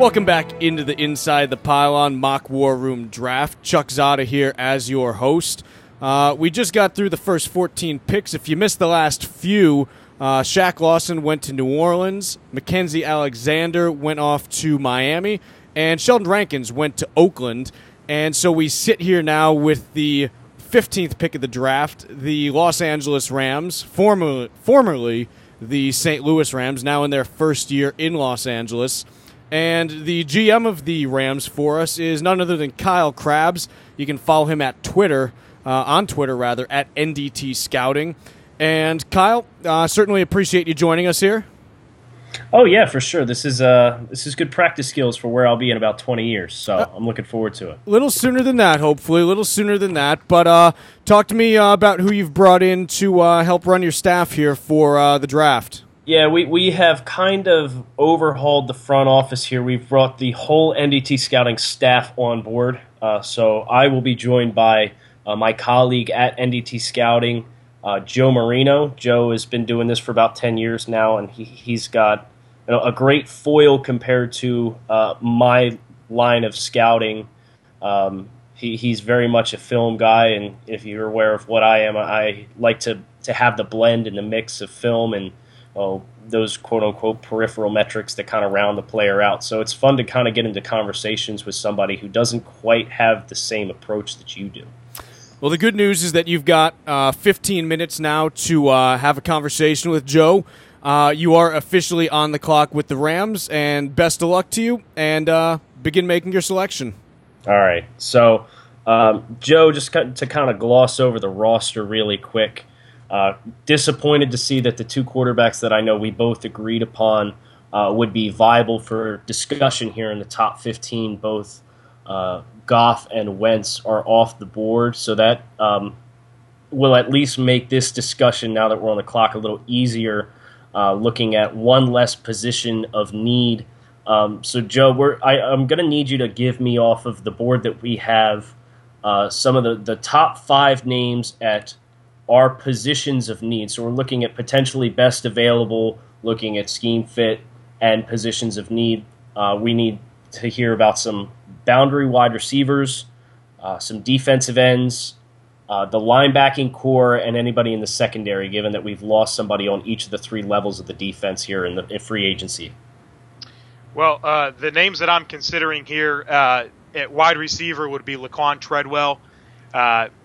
Welcome back into the Inside the Pylon Mock War Room Draft. Chuck Zodda here as your host. Uh, we just got through the first 14 picks. If you missed the last few, uh, Shaq Lawson went to New Orleans, Mackensie Alexander went off to Miami, and Sheldon Rankins went to Oakland. And so we sit here now with the 15th pick of the draft, the Los Angeles Rams, formerly the St. Louis Rams, now in their first year in Los Angeles. And the GM of the Rams for us is none other than Kyle Crabbs. You can follow him at Twitter, uh, on Twitter rather, at NDT Scouting. And Kyle, uh, certainly appreciate you joining us here. Oh yeah, for sure. This is uh this is good practice skills for where I'll be in about twenty years. So uh, I'm looking forward to it. A little sooner than that, hopefully. A little sooner than that. But uh, talk to me uh, about who you've brought in to uh, help run your staff here for uh, the draft. Yeah, we, we have kind of overhauled the front office here. We've brought the whole NDT scouting staff on board. Uh, so I will be joined by uh, my colleague at NDT Scouting, uh, Joe Marino. Joe has been doing this for about 10 years now, and he, he's got you know, a great foil compared to uh, my line of scouting. Um, he, he's very much a film guy, and if you're aware of what I am, I like to, to have the blend and the mix of film and well, those quote unquote peripheral metrics that kind of round the player out. So it's fun to kind of get into conversations with somebody who doesn't quite have the same approach that you do. Well, the good news is that you've got uh, 15 minutes now to uh, have a conversation with Joe. Uh, you are officially on the clock with the Rams, and best of luck to you, and uh, begin making your selection. All right. So, um, Joe, just to kind of gloss over the roster really quick. Uh, disappointed to see that the two quarterbacks that I know we both agreed upon uh, would be viable for discussion here in the top 15, both uh, Goff and Wentz are off the board. So that um, will at least make this discussion, now that we're on the clock, a little easier, uh, looking at one less position of need. Um, so, Joe, I, am going to need you to give me off of the board that we have uh, some of the, the top five names at are positions of need. So we're looking at potentially best available, looking at scheme fit and positions of need. Uh, we need to hear about some boundary wide receivers, uh, some defensive ends, uh, the linebacking corps, and anybody in the secondary, given that we've lost somebody on each of the three levels of the defense here in the in free agency. Well, uh, the names that I'm considering here uh, at wide receiver would be Laquan Treadwell.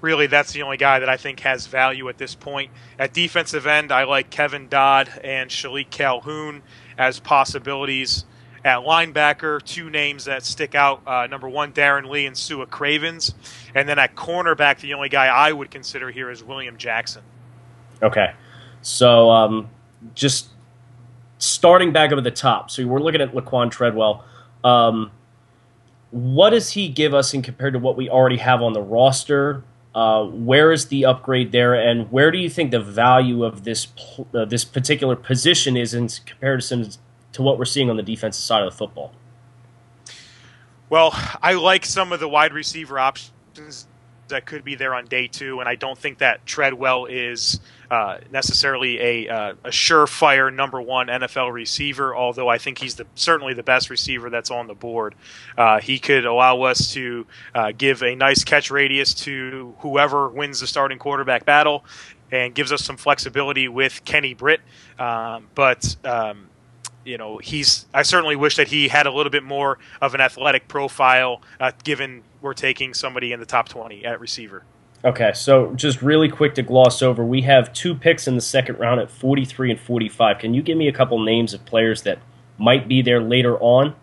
Really that's the only guy that I think has value at this point. At defensive end, I like Kevin Dodd and Shilique Calhoun as possibilities. At linebacker, two names that stick out. Uh, number one, Darron Lee and Sua Cravens. And then at cornerback, the only guy I would consider here is William Jackson. Okay. So um, just starting back up at the top. So we're looking at Laquan Treadwell. Um, what does he give us in compared to what we already have on the roster? Uh, where is the upgrade there, and where do you think the value of this uh, this particular position is in comparison to what we're seeing on the defensive side of the football? Well, I like some of the wide receiver options that could be there on day two, and I don't think that Treadwell is uh, necessarily a, uh, a surefire number one NFL receiver. Although I think he's the certainly the best receiver that's on the board. Uh, he could allow us to uh, give a nice catch radius to whoever wins the starting quarterback battle, and gives us some flexibility with Kenny Britt. Um, but um, you know, he's. I certainly wish that he had a little bit more of an athletic profile, uh, given we're taking somebody in the top twenty at receiver. Okay, so just really quick to gloss over, we have two picks in the second round at 43 and 45. Can you give me a couple names of players that might be there later on?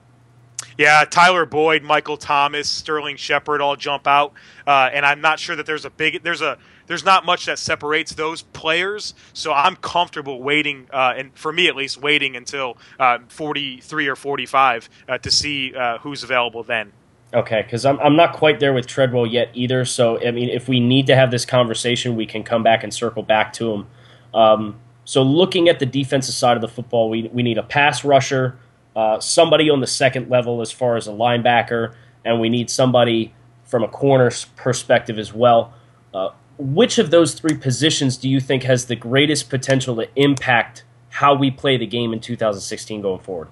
Yeah, Tyler Boyd, Michael Thomas, Sterling Shepard all jump out, uh, and I'm not sure that there's a big there's a there's not much that separates those players. So I'm comfortable waiting, uh, and for me at least, waiting until uh, 43 or 45 uh, to see uh, who's available then. Okay, because I'm, I'm not quite there with Treadwell yet either. So, I mean, if we need to have this conversation, we can come back and circle back to him. Um, so, looking at the defensive side of the football, we, we need a pass rusher, uh, somebody on the second level as far as a linebacker, and we need somebody from a corner perspective as well. Uh, which of those three positions do you think has the greatest potential to impact how we play the game in 2016 going forward?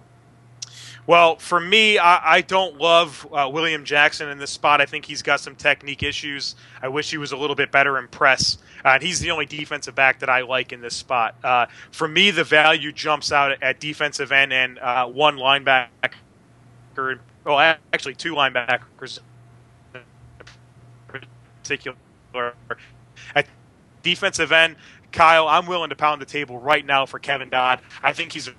Well, for me, I, I don't love uh, William Jackson in this spot. I think he's got some technique issues. I wish he was a little bit better in press. Uh, and he's the only defensive back that I like in this spot. Uh, for me, the value jumps out at defensive end and uh, one linebacker. Well, actually, two linebackers in particular. At defensive end, Kyle, I'm willing to pound the table right now for Kevin Dodd. I think he's a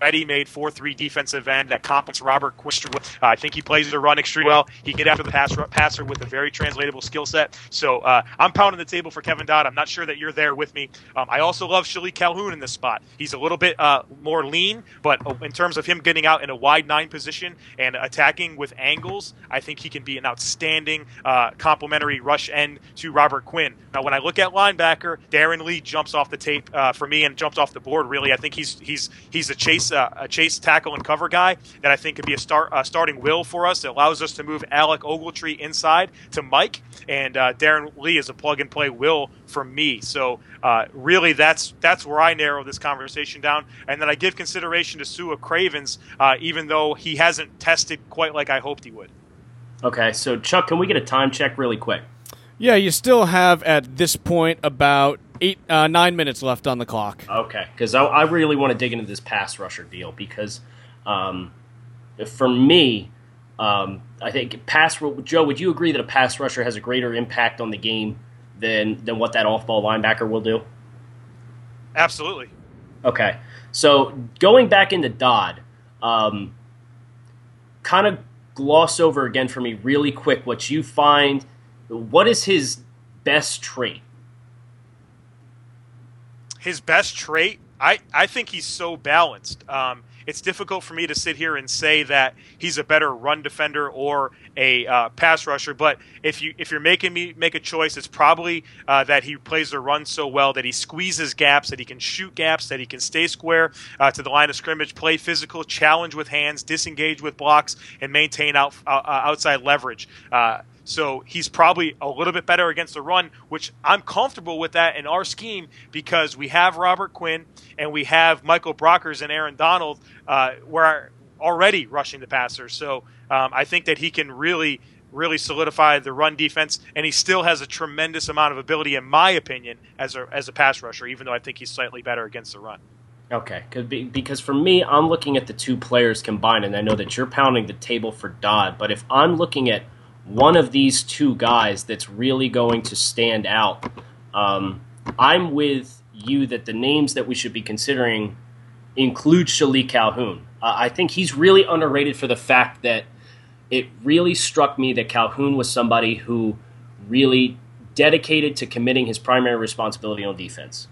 ready-made 4-3 defensive end that complements Robert Quinn. Uh, I think he plays the run extremely well. He get after the pass, passer with a very translatable skill set. So uh, I'm pounding the table for Kevin Dodd. I'm not sure that you're there with me. Um, I also love Shilique Calhoun in this spot. He's a little bit uh, more lean, but uh, in terms of him getting out in a wide nine position and attacking with angles, I think he can be an outstanding uh, complementary rush end to Robert Quinn. Now, when I look at linebacker, Darron Lee jumps off the tape uh, for me and jumps off the board. Really, I think he's he's he's a chase chase uh, a chase tackle and cover guy that I think could be a start a starting will for us. It allows us to move Alec Ogletree inside to Mike, and uh, Darron Lee is a plug and play will for me. So uh, really, that's that's where I narrow this conversation down, and then I give consideration to Sua Cravens, uh, even though he hasn't tested quite like I hoped he would. Okay, so Chuck, can we get a time check really quick? Yeah, you still have at this point about eight uh, nine minutes left on the clock. Okay, because I, I, really want to dig into this pass rusher deal because um, for me, um, I think pass. Joe, would you agree that a pass rusher has a greater impact on the game than than what that off ball linebacker will do? Absolutely. Okay, so going back into Dodd, um, kind of gloss over again for me really quick what you find. What is his best trait? His best trait, I, I think he's so balanced. Um, it's difficult for me to sit here and say that he's a better run defender or a uh, pass rusher. But if you if you're making me make a choice, it's probably uh, that he plays the run so well that he squeezes gaps, that he can shoot gaps, that he can stay square uh, to the line of scrimmage, play physical, challenge with hands, disengage with blocks, and maintain out uh, outside leverage. So he's probably a little bit better against the run, which I'm comfortable with that in our scheme because we have Robert Quinn and we have Michael Brockers and Aaron Donald, uh, are already rushing the passer. So um, I think that he can really really solidify the run defense, and he still has a tremendous amount of ability, in my opinion, as a as a pass rusher. Even though I think he's slightly better against the run. Okay, because for me, I'm looking at the two players combined, and I know that you're pounding the table for Dodd. But if I'm looking at one of these two guys that's really going to stand out. Um, I'm with you that the names that we should be considering include Shilique Calhoun. Uh, I think he's really underrated for the fact that it really struck me that Calhoun was somebody who really dedicated to committing his primary responsibility on defense.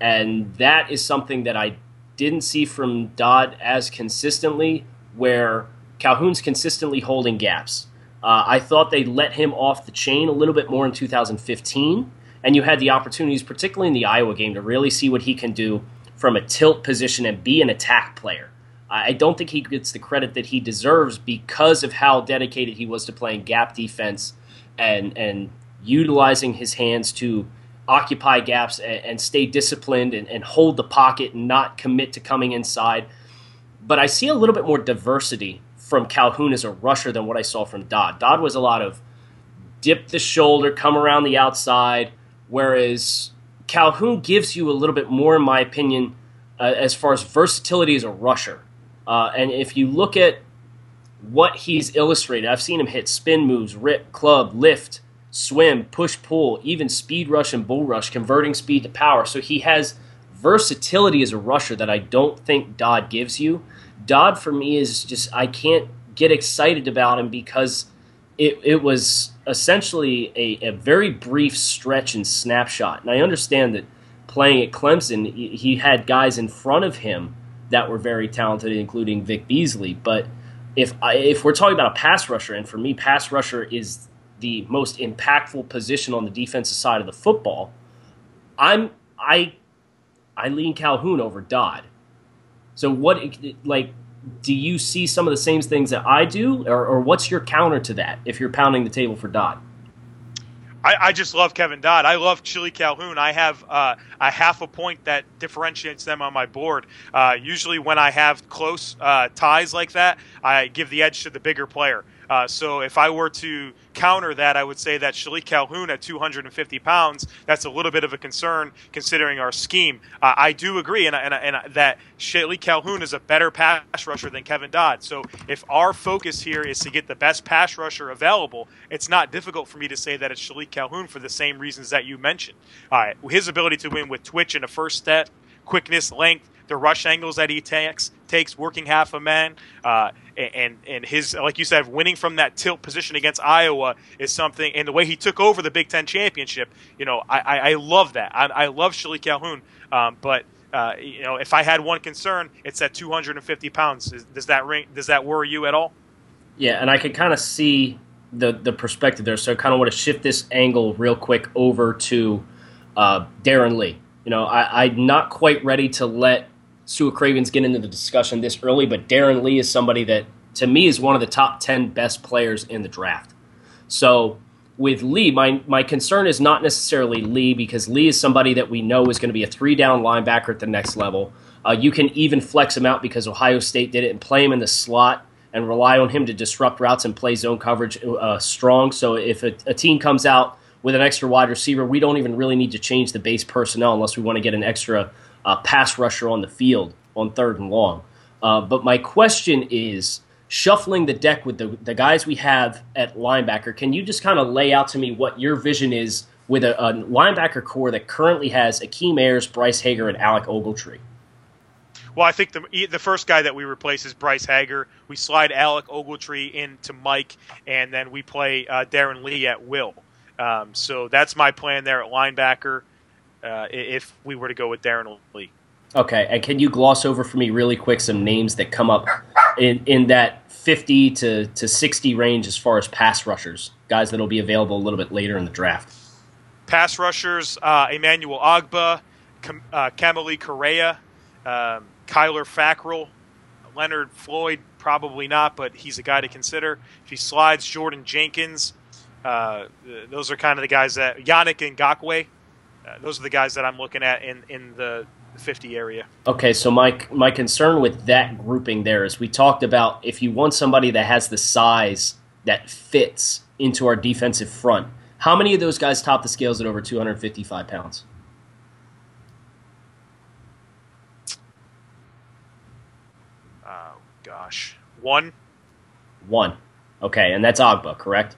And that is something that I didn't see from Dodd as consistently, where Calhoun's consistently holding gaps. Uh, I thought they let him off the chain a little bit more in 2015, and you had the opportunities, particularly in the Iowa game, to really see what he can do from a tilt position and be an attack player. I don't think he gets the credit that he deserves because of how dedicated he was to playing gap defense and and utilizing his hands to occupy gaps and, and stay disciplined and, and hold the pocket and not commit to coming inside. But I see a little bit more diversity from Calhoun as a rusher than what I saw from Dodd. Dodd was a lot of dip the shoulder, come around the outside, whereas Calhoun gives you a little bit more, in my opinion, uh, as far as versatility as a rusher. Uh, and if you look at what he's illustrated, I've seen him hit spin moves, rip, club, lift, swim, push, pull, even speed rush and bull rush, converting speed to power. So he has versatility as a rusher that I don't think Dodd gives you. Dodd for me is just I can't get excited about him because it, it was essentially a, a very brief stretch and snapshot. And I understand that playing at Clemson, he had guys in front of him that were very talented, including Vic Beasley. But if I, if we're talking about a pass rusher, and for me, pass rusher is the most impactful position on the defensive side of the football, I'm I I lean Calhoun over Dodd. So what like do you see some of the same things that I do, or, or what's your counter to that if you're pounding the table for Dodd? I, I, just love Kevin Dodd. I love Chili Calhoun. I have uh, a half a point that differentiates them on my board. Uh, usually, when I have close uh, ties like that, I give the edge to the bigger player. Uh, so if I were to counter that, I would say that Shilique Calhoun at 250 pounds, that's a little bit of a concern considering our scheme. Uh, I do agree, and, and, and that Shilique Calhoun is a better pass rusher than Kevin Dodd. So if our focus here is to get the best pass rusher available, it's not difficult for me to say that it's Shilique Calhoun for the same reasons that you mentioned. Right, his ability to win with twitch in a first step, quickness, length, the rush angles that he takes, takes working half a man, uh, and and his like you said, winning from that tilt position against Iowa is something. And the way he took over the Big Ten championship, you know, I, I, I love that. I, I love Shilique Calhoun, um, but. Uh, you know, if I had one concern, it's at 250 pounds. Does that ring? Does that worry you at all? Yeah, and I can kind of see the the perspective there. So I kind of want to shift this angle real quick over to uh, Darron Lee. You know, I, I'm not quite ready to let Sua Cravens get into the discussion this early, but Darron Lee is somebody that, to me, is one of the top 10 best players in the draft. So with Lee, my, my concern is not necessarily Lee because Lee is somebody that we know is going to be a three down linebacker at the next level. Uh, you can even flex him out because Ohio State did it and play him in the slot and rely on him to disrupt routes and play zone coverage uh, strong. So if a, a team comes out with an extra wide receiver, we don't even really need to change the base personnel unless we want to get an extra uh, pass rusher on the field on third and long. Uh, but my question is shuffling the deck with the, the guys we have at linebacker. Can you just kind of lay out to me what your vision is with a, a linebacker corps that currently has Akeem Ayers, Bryce Hager, and Alec Ogletree? Well, I think the the first guy that we replace is Bryce Hager. We slide Alec Ogletree into Mike, and then we play uh, Darron Lee at will. Um, so that's my plan there at linebacker uh, if we were to go with Darron Lee. Okay, and can you gloss over for me really quick some names that come up in, in that 50 to, to 60 range as far as pass rushers, guys that will be available a little bit later in the draft? Pass rushers, uh, Emmanuel Ogbah, Cam- uh, Kamalei Correa, um, Kyler Fackrell, Leonard Floyd, probably not, but he's a guy to consider. If he slides, Jordan Jenkins, uh, those are kind of the guys that Yannick Ngakoue, uh, those are the guys that I'm looking at in in the 50 area. Okay, so my my concern with that grouping there is we talked about if you want somebody that has the size that fits into our defensive front, how many of those guys top the scales at over 255 pounds? Oh gosh, one. One. Okay, and that's Ogbah, correct?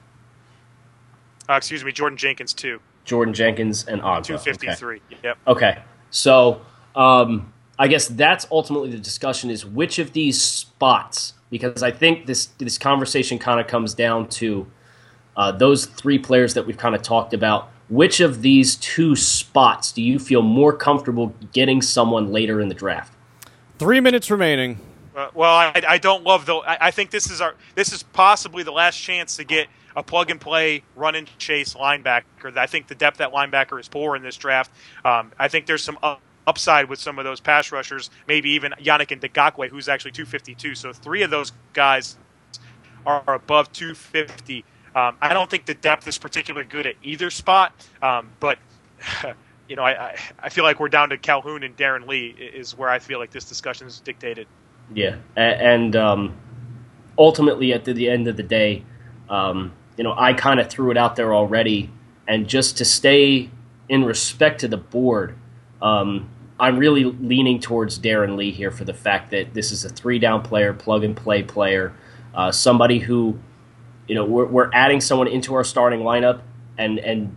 Uh, excuse me, Jordan Jenkins too. Jordan Jenkins and Ogbah. 253. Okay. Yep. Okay. So um, I guess that's ultimately the discussion is which of these spots, because I think this this conversation kind of comes down to uh, those three players that we've kind of talked about. Which of these two spots do you feel more comfortable getting someone later in the draft? Three minutes remaining. Uh, well, I, I, don't love the. I, I think this is our. This is possibly the last chance to get a plug and play run and chase linebacker. I think the depth at linebacker is poor in this draft. Um, I think there's some upside with some of those pass rushers, maybe even Yannick Ngakoue, who's actually 252. So three of those guys are above 250. Um, I don't think the depth is particularly good at either spot, um, but you know, I, I feel like we're down to Calhoun and Darron Lee is where I feel like this discussion is dictated. Yeah, and um, ultimately, at the end of the day, um, you know, I kind of threw it out there already, and just to stay in respect to the board, um, I'm really leaning towards Darron Lee here for the fact that this is a three down player, plug and play player, uh, somebody who, you know, we're, we're adding someone into our starting lineup and and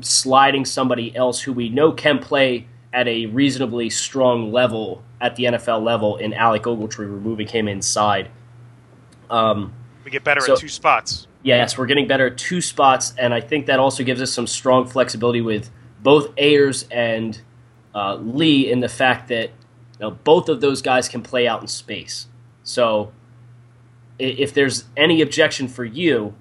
sliding somebody else who we know can play at a reasonably strong level at the NFL level in Alec Ogletree, removing him inside. Um, we get better so, at two spots. Yes, we're getting better two spots, and I think that also gives us some strong flexibility with both Ayers and uh, Lee in the fact that you know, both of those guys can play out in space. So if there's any objection for you,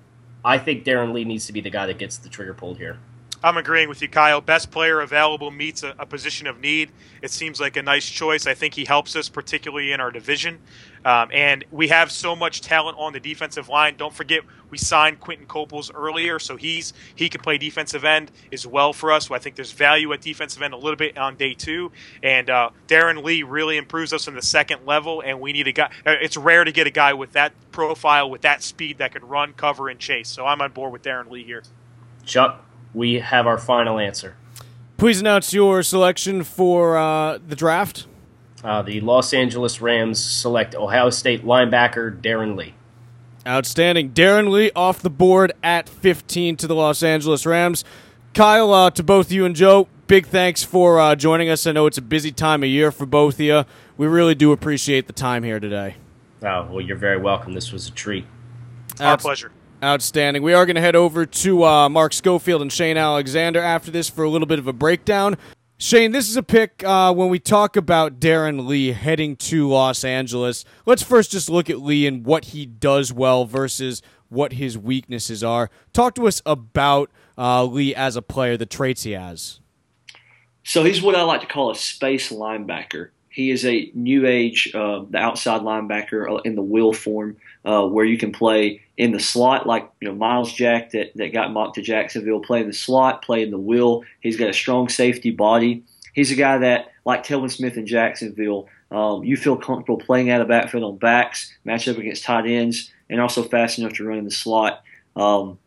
I think Darron Lee needs to be the guy that gets the trigger pulled here. I'm agreeing with you, Kyle. Best player available meets a, a, position of need. It seems like a nice choice. I think he helps us, particularly in our division. Um, and we have so much talent on the defensive line. Don't forget, we signed Quinton Coples earlier, so he's he can play defensive end as well for us. So I think there's value at defensive end a little bit on day two. And uh, Darron Lee really improves us in the second level, and we need a guy. Uh, it's rare to get a guy with that profile, with that speed, that can run, cover, and chase. So I'm on board with Darron Lee here. Chuck, we have our final answer. Please announce your selection for uh, the draft. Uh, the Los Angeles Rams select Ohio State linebacker Darron Lee. Outstanding. Darron Lee off the board at 15 to the Los Angeles Rams. Kyle, uh, to both you and Joe, big thanks for uh, joining us. I know it's a busy time of year for both of you. We really do appreciate the time here today. Oh, well, you're very welcome. This was a treat. Our pleasure. Outstanding. We are going to head over to uh, Mark Schofield and Shane Alexander after this for a little bit of a breakdown. Shane, this is a pick uh, when we talk about Darron Lee heading to Los Angeles. Let's first just look at Lee and what he does well versus what his weaknesses are. Talk to us about uh, Lee as a player, the traits he has. So he's what I like to call a space linebacker. He is a new age, uh, the outside linebacker uh, in the wheel form, uh, where you can play in the slot, like you know Myles Jack that, that got mocked to Jacksonville, play in the slot, play in the wheel. He's got a strong safety body. He's a guy that, like Telvin Smith in Jacksonville, um, you feel comfortable playing out of backfield on backs, match up against tight ends, and also fast enough to run in the slot. Um,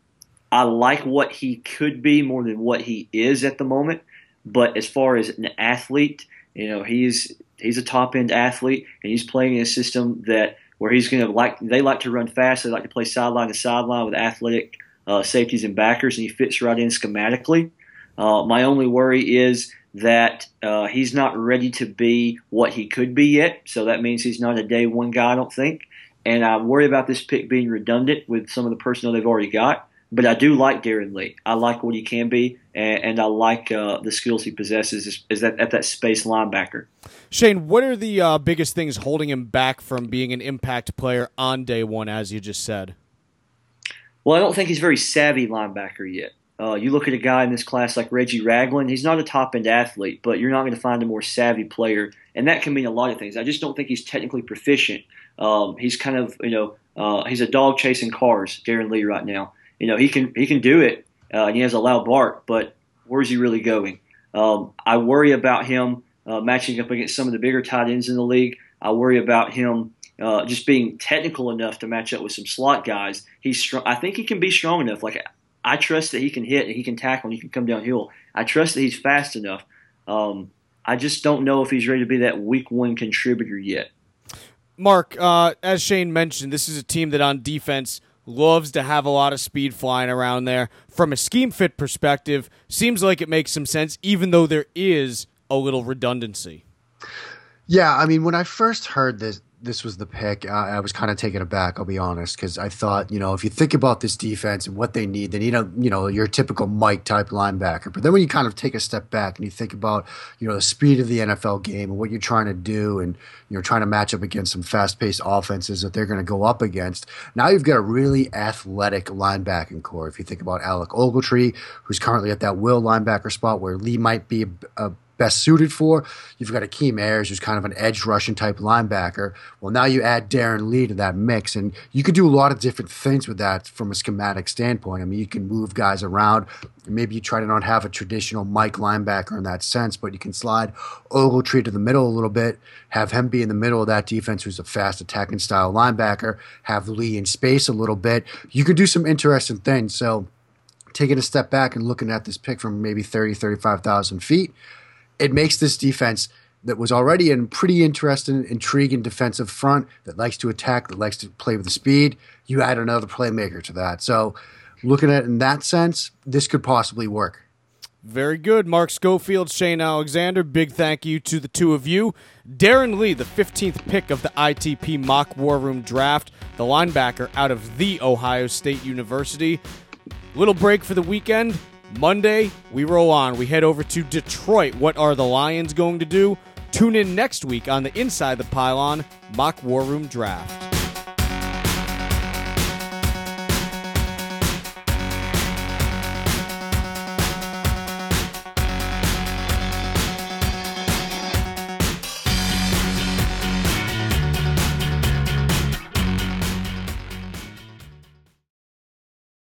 I like what he could be more than what he is at the moment. But as far as an athlete, you know, he's he's a top end athlete, and he's playing in a system that where he's going to like they like to run fast. They like to play sideline to sideline with athletic uh, safeties and backers, and he fits right in schematically. Uh, my only worry is that uh, he's not ready to be what he could be yet. So that means he's not a day one guy, I don't think. And I worry about this pick being redundant with some of the personnel they've already got. But I do like Darron Lee. I like what he can be, and, and I like uh, the skills he possesses is, is that at that space linebacker. Shane, what are the uh, biggest things holding him back from being an impact player on day one, as you just said? Well, I don't think he's very savvy linebacker yet. Uh, you look at a guy in this class like Reggie Ragland, he's not a top end athlete, but you're not going to find a more savvy player. And that can mean a lot of things. I just don't think he's technically proficient. Um, he's kind of, you know, uh, he's a dog chasing cars, Darron Lee, right now. You know, he can he can do it, uh, and he has a loud bark, but where's he really going? Um, I worry about him uh, matching up against some of the bigger tight ends in the league. I worry about him uh, just being technical enough to match up with some slot guys. He's strong. I think he can be strong enough. Like I trust that he can hit and he can tackle and he can come downhill. I trust that he's fast enough. Um, I just don't know if he's ready to be that week one contributor yet. Mark, uh, as Shane mentioned, this is a team that on defense loves to have a lot of speed flying around there. From a scheme fit perspective, seems like it makes some sense, even though there is a little redundancy. Yeah, I mean, when I first heard this, this was the pick, I, I was kind of taken aback. I'll be honest, because I thought, you know, if you think about this defense and what they need, they need a, you know, your typical Mike type linebacker. But then when you kind of take a step back and you think about, you know, the speed of the NFL game and what you're trying to do, and you know, trying to match up against some fast-paced offenses that they're going to go up against, now you've got a really athletic linebacking corps. If you think about Alec Ogletree, who's currently at that will linebacker spot where Lee might be a, a best suited for. You've got Akeem Ayers, who's kind of an edge rushing type linebacker. Well, now you add Darron Lee to that mix, and you could do a lot of different things with that from a schematic standpoint. I mean, you can move guys around. Maybe you try to not have a traditional Mike linebacker in that sense, but you can slide Ogletree to the middle a little bit, have him be in the middle of that defense, who's a fast attacking style linebacker, have Lee in space a little bit. You could do some interesting things. So, taking a step back and looking at this pick from maybe 30, 35,000 feet, it makes this defense that was already a pretty interesting, intriguing defensive front that likes to attack, that likes to play with the speed. You add another playmaker to that. So, looking at it in that sense, this could possibly work. Very good. Mark Schofield, Shane Alexander, big thank you to the two of you. Darron Lee, the 15th pick of the ITP Mock War Room draft, the linebacker out of The Ohio State University. Little break for the weekend. Monday, we roll on. We head over to Detroit. What are the Lions going to do? Tune in next week on the Inside the Pylon Mock War Room Draft.